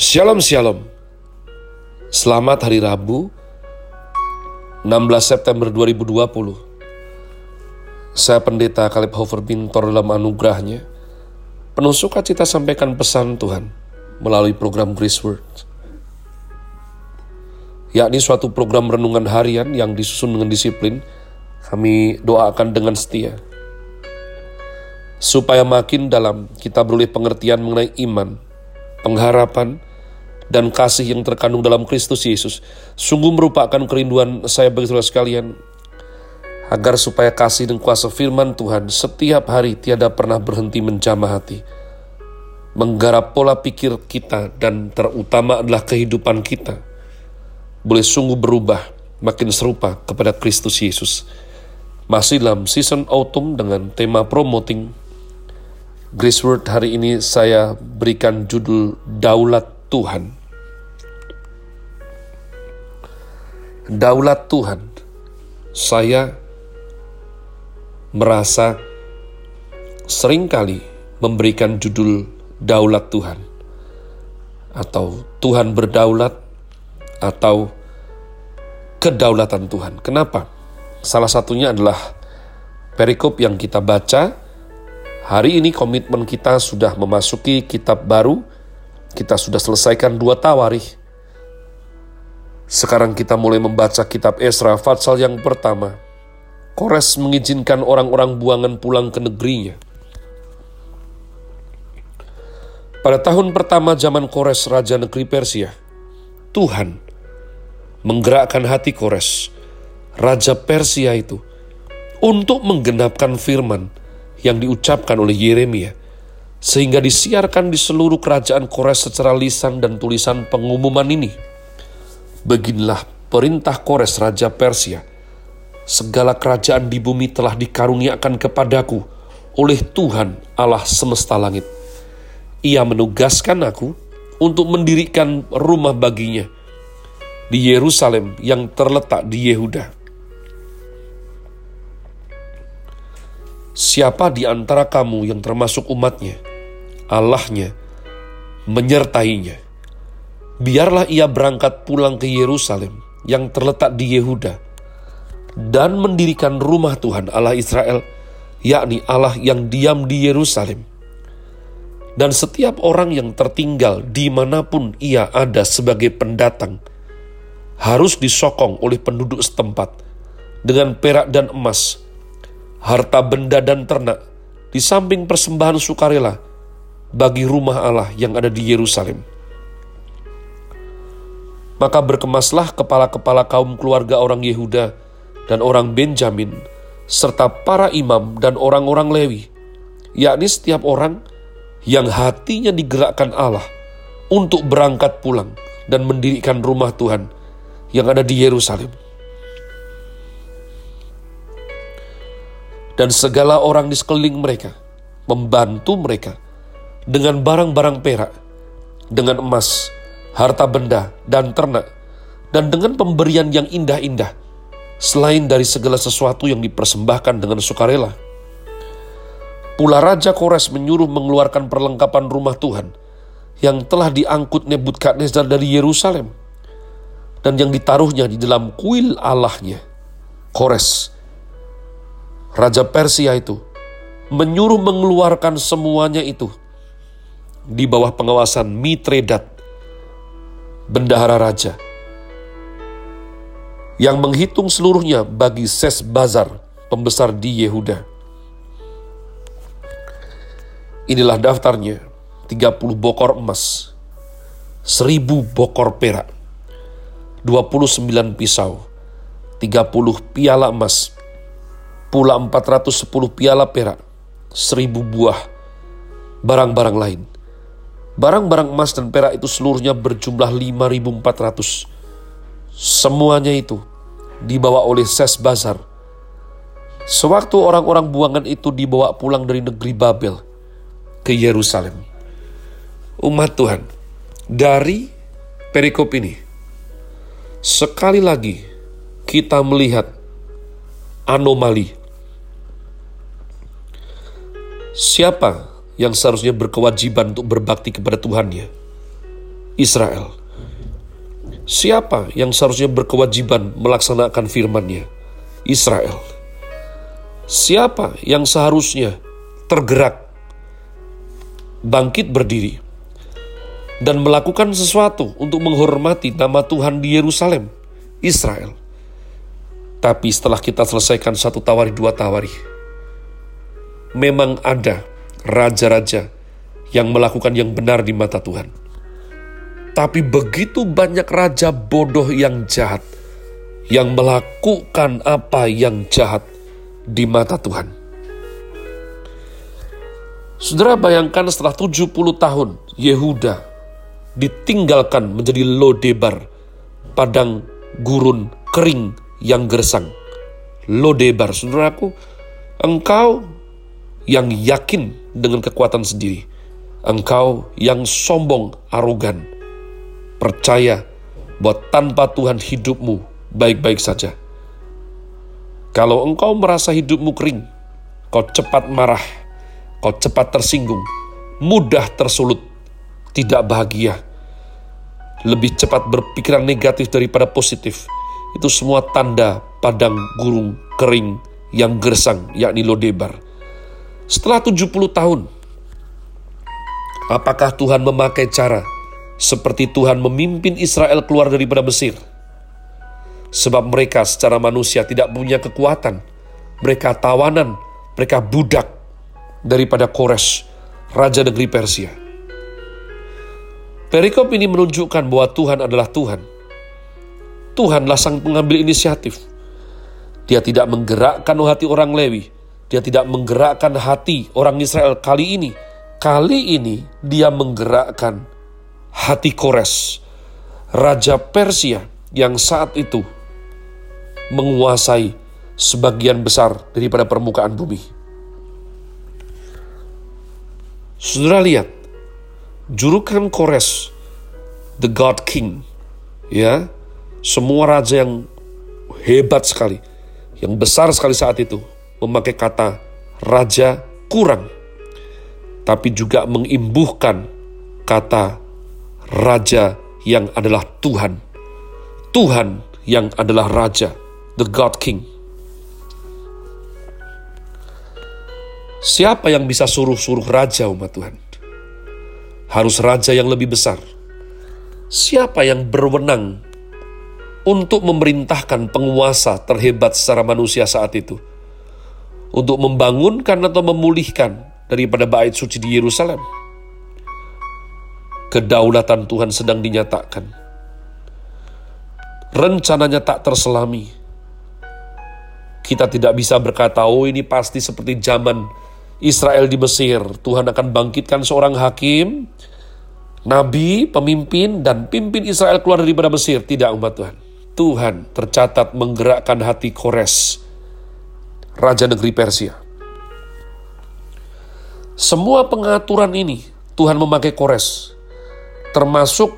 Shalom Shalom. Selamat hari Rabu 16 September 2020 Saya pendeta Kalib Hofer Bintor dalam anugerahnya. Penuh sukacita sampaikan pesan Tuhan Melalui program Grace Word. Yakni suatu program renungan harian yang disusun dengan disiplin Kami doakan dengan setia. Supaya makin dalam kita beroleh pengertian mengenai iman, pengharapan, dan kasih yang terkandung dalam Kristus Yesus. Sungguh merupakan kerinduan saya bagi saudara sekalian agar supaya kasih dan kuasa firman Tuhan setiap hari tiada pernah berhenti menjamah hati. Menggarap pola pikir kita dan terutama adalah kehidupan kita boleh sungguh berubah makin serupa kepada Kristus Yesus. Masih dalam season autumn dengan tema promoting Grace Word hari ini saya berikan judul Daulat Tuhan daulat Tuhan, saya merasa sering kali memberikan judul daulat Tuhan atau Tuhan berdaulat atau kedaulatan Tuhan. Kenapa? Salah satunya adalah perikop yang kita baca. Hari ini komitmen kita sudah memasuki kitab baru. Kita sudah selesaikan dua tawarih sekarang kita mulai membaca kitab Esra Fatsal yang pertama. Kores mengizinkan orang-orang buangan pulang ke negerinya. Pada tahun pertama zaman Kores Raja Negeri Persia, Tuhan menggerakkan hati Kores, Raja Persia itu, untuk menggenapkan firman yang diucapkan oleh Yeremia, sehingga disiarkan di seluruh kerajaan Kores secara lisan dan tulisan pengumuman ini. Beginilah perintah Kores Raja Persia. Segala kerajaan di bumi telah dikaruniakan kepadaku oleh Tuhan Allah semesta langit. Ia menugaskan aku untuk mendirikan rumah baginya di Yerusalem yang terletak di Yehuda. Siapa di antara kamu yang termasuk umatnya, Allahnya, menyertainya biarlah ia berangkat pulang ke Yerusalem yang terletak di Yehuda dan mendirikan rumah Tuhan Allah Israel, yakni Allah yang diam di Yerusalem. Dan setiap orang yang tertinggal di mana pun ia ada sebagai pendatang, harus disokong oleh penduduk setempat dengan perak dan emas, harta benda dan ternak, di samping persembahan sukarela bagi rumah Allah yang ada di Yerusalem maka berkemaslah kepala-kepala kaum keluarga orang Yehuda dan orang Benjamin, serta para imam dan orang-orang Lewi, yakni setiap orang yang hatinya digerakkan Allah untuk berangkat pulang dan mendirikan rumah Tuhan yang ada di Yerusalem. Dan segala orang di sekeliling mereka membantu mereka dengan barang-barang perak, dengan emas, harta benda, dan ternak, dan dengan pemberian yang indah-indah, selain dari segala sesuatu yang dipersembahkan dengan sukarela. Pula Raja Kores menyuruh mengeluarkan perlengkapan rumah Tuhan yang telah diangkut Nebukadnezar dari Yerusalem dan yang ditaruhnya di dalam kuil Allahnya. Kores, Raja Persia itu, menyuruh mengeluarkan semuanya itu di bawah pengawasan Mitredat bendahara raja, yang menghitung seluruhnya bagi Ses Bazar, pembesar di Yehuda. Inilah daftarnya, 30 bokor emas, 1000 bokor perak, 29 pisau, 30 piala emas, pula 410 piala perak, 1000 buah, barang-barang lain Barang-barang emas dan perak itu seluruhnya berjumlah 5.400. Semuanya itu dibawa oleh Ses Bazar. Sewaktu orang-orang buangan itu dibawa pulang dari negeri Babel ke Yerusalem. Umat Tuhan, dari perikop ini, sekali lagi kita melihat anomali. Siapa yang seharusnya berkewajiban untuk berbakti kepada Tuhannya. Israel. Siapa yang seharusnya berkewajiban melaksanakan firman-Nya? Israel. Siapa yang seharusnya tergerak, bangkit berdiri, dan melakukan sesuatu untuk menghormati nama Tuhan di Yerusalem, Israel. Tapi setelah kita selesaikan satu tawari, dua tawari, memang ada raja-raja yang melakukan yang benar di mata Tuhan. Tapi begitu banyak raja bodoh yang jahat, yang melakukan apa yang jahat di mata Tuhan. Saudara bayangkan setelah 70 tahun Yehuda ditinggalkan menjadi Lodebar, padang gurun kering yang gersang. Lodebar, saudaraku, engkau yang yakin dengan kekuatan sendiri. Engkau yang sombong, arogan, percaya bahwa tanpa Tuhan hidupmu baik-baik saja. Kalau engkau merasa hidupmu kering, kau cepat marah, kau cepat tersinggung, mudah tersulut, tidak bahagia, lebih cepat berpikiran negatif daripada positif. Itu semua tanda padang gurung kering yang gersang, yakni Lodebar. Setelah 70 tahun, apakah Tuhan memakai cara seperti Tuhan memimpin Israel keluar daripada Mesir? Sebab mereka secara manusia tidak punya kekuatan. Mereka tawanan, mereka budak daripada Kores, Raja Negeri Persia. Perikop ini menunjukkan bahwa Tuhan adalah Tuhan. Tuhanlah sang pengambil inisiatif. Dia tidak menggerakkan hati orang Lewi, dia tidak menggerakkan hati orang Israel kali ini. Kali ini dia menggerakkan hati Kores, Raja Persia yang saat itu menguasai sebagian besar daripada permukaan bumi. Saudara lihat, jurukan Kores, the God King, ya, semua raja yang hebat sekali, yang besar sekali saat itu, memakai kata raja kurang, tapi juga mengimbuhkan kata raja yang adalah Tuhan. Tuhan yang adalah raja, the God King. Siapa yang bisa suruh-suruh raja umat Tuhan? Harus raja yang lebih besar. Siapa yang berwenang untuk memerintahkan penguasa terhebat secara manusia saat itu? Untuk membangunkan atau memulihkan daripada bait suci di Yerusalem. Kedaulatan Tuhan sedang dinyatakan. Rencananya tak terselami. Kita tidak bisa berkata, oh ini pasti seperti zaman Israel di Mesir. Tuhan akan bangkitkan seorang hakim, nabi, pemimpin, dan pimpin Israel keluar daripada Mesir. Tidak umat Tuhan. Tuhan tercatat menggerakkan hati Kores, Raja Negeri Persia. Semua pengaturan ini Tuhan memakai Kores, termasuk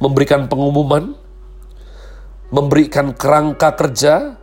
memberikan pengumuman, memberikan kerangka kerja.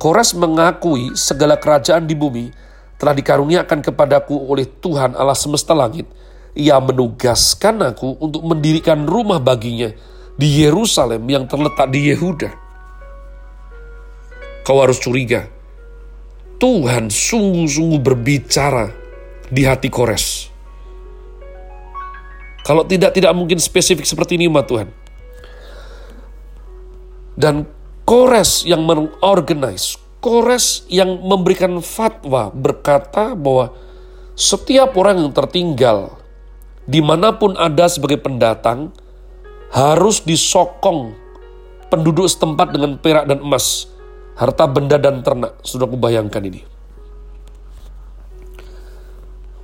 Kores mengakui segala kerajaan di bumi telah dikaruniakan kepadaku oleh Tuhan Allah semesta langit. Ia menugaskan aku untuk mendirikan rumah baginya di Yerusalem yang terletak di Yehuda. Kau harus curiga, Tuhan sungguh-sungguh berbicara di hati Kores. Kalau tidak, tidak mungkin spesifik seperti ini umat Tuhan. Dan Kores yang mengorganize, Kores yang memberikan fatwa berkata bahwa setiap orang yang tertinggal di mana pun ada sebagai pendatang harus disokong penduduk setempat dengan perak dan emas harta benda dan ternak. Sudah kubayangkan ini.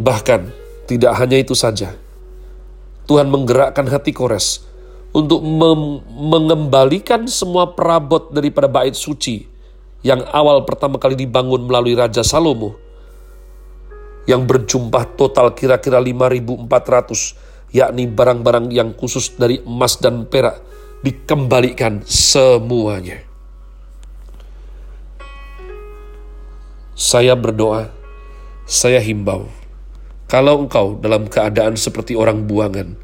Bahkan tidak hanya itu saja. Tuhan menggerakkan hati Kores untuk mengembalikan semua perabot daripada bait suci yang awal pertama kali dibangun melalui Raja Salomo yang berjumlah total kira-kira 5.400 yakni barang-barang yang khusus dari emas dan perak dikembalikan semuanya. Saya berdoa, saya himbau, kalau engkau dalam keadaan seperti orang buangan,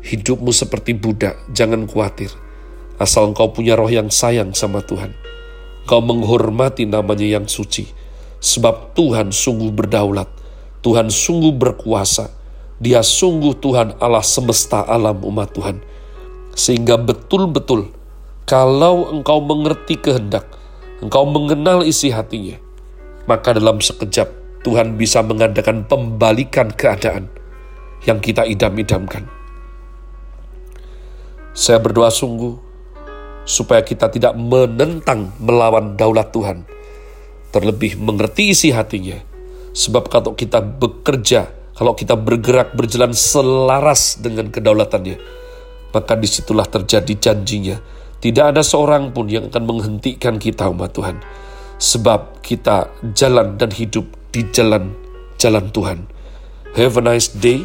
hidupmu seperti budak, jangan khawatir. Asal engkau punya roh yang sayang sama Tuhan. Engkau menghormati namanya yang suci. Sebab Tuhan sungguh berdaulat. Tuhan sungguh berkuasa. Dia sungguh Tuhan Allah semesta alam umat Tuhan. Sehingga betul-betul kalau engkau mengerti kehendak, engkau mengenal isi hatinya, maka dalam sekejap Tuhan bisa mengadakan pembalikan keadaan yang kita idam-idamkan. Saya berdoa sungguh supaya kita tidak menentang melawan daulat Tuhan. Terlebih mengerti isi hatinya. Sebab kalau kita bekerja, kalau kita bergerak berjalan selaras dengan kedaulatannya, maka di situlah terjadi janjinya. Tidak ada seorang pun yang akan menghentikan kita umat Tuhan. Sebab kita jalan dan hidup di jalan jalan Tuhan. Have a nice day.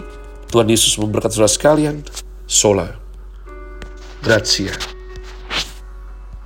Tuhan Yesus memberkati saudara sekalian. Sola. Grazie.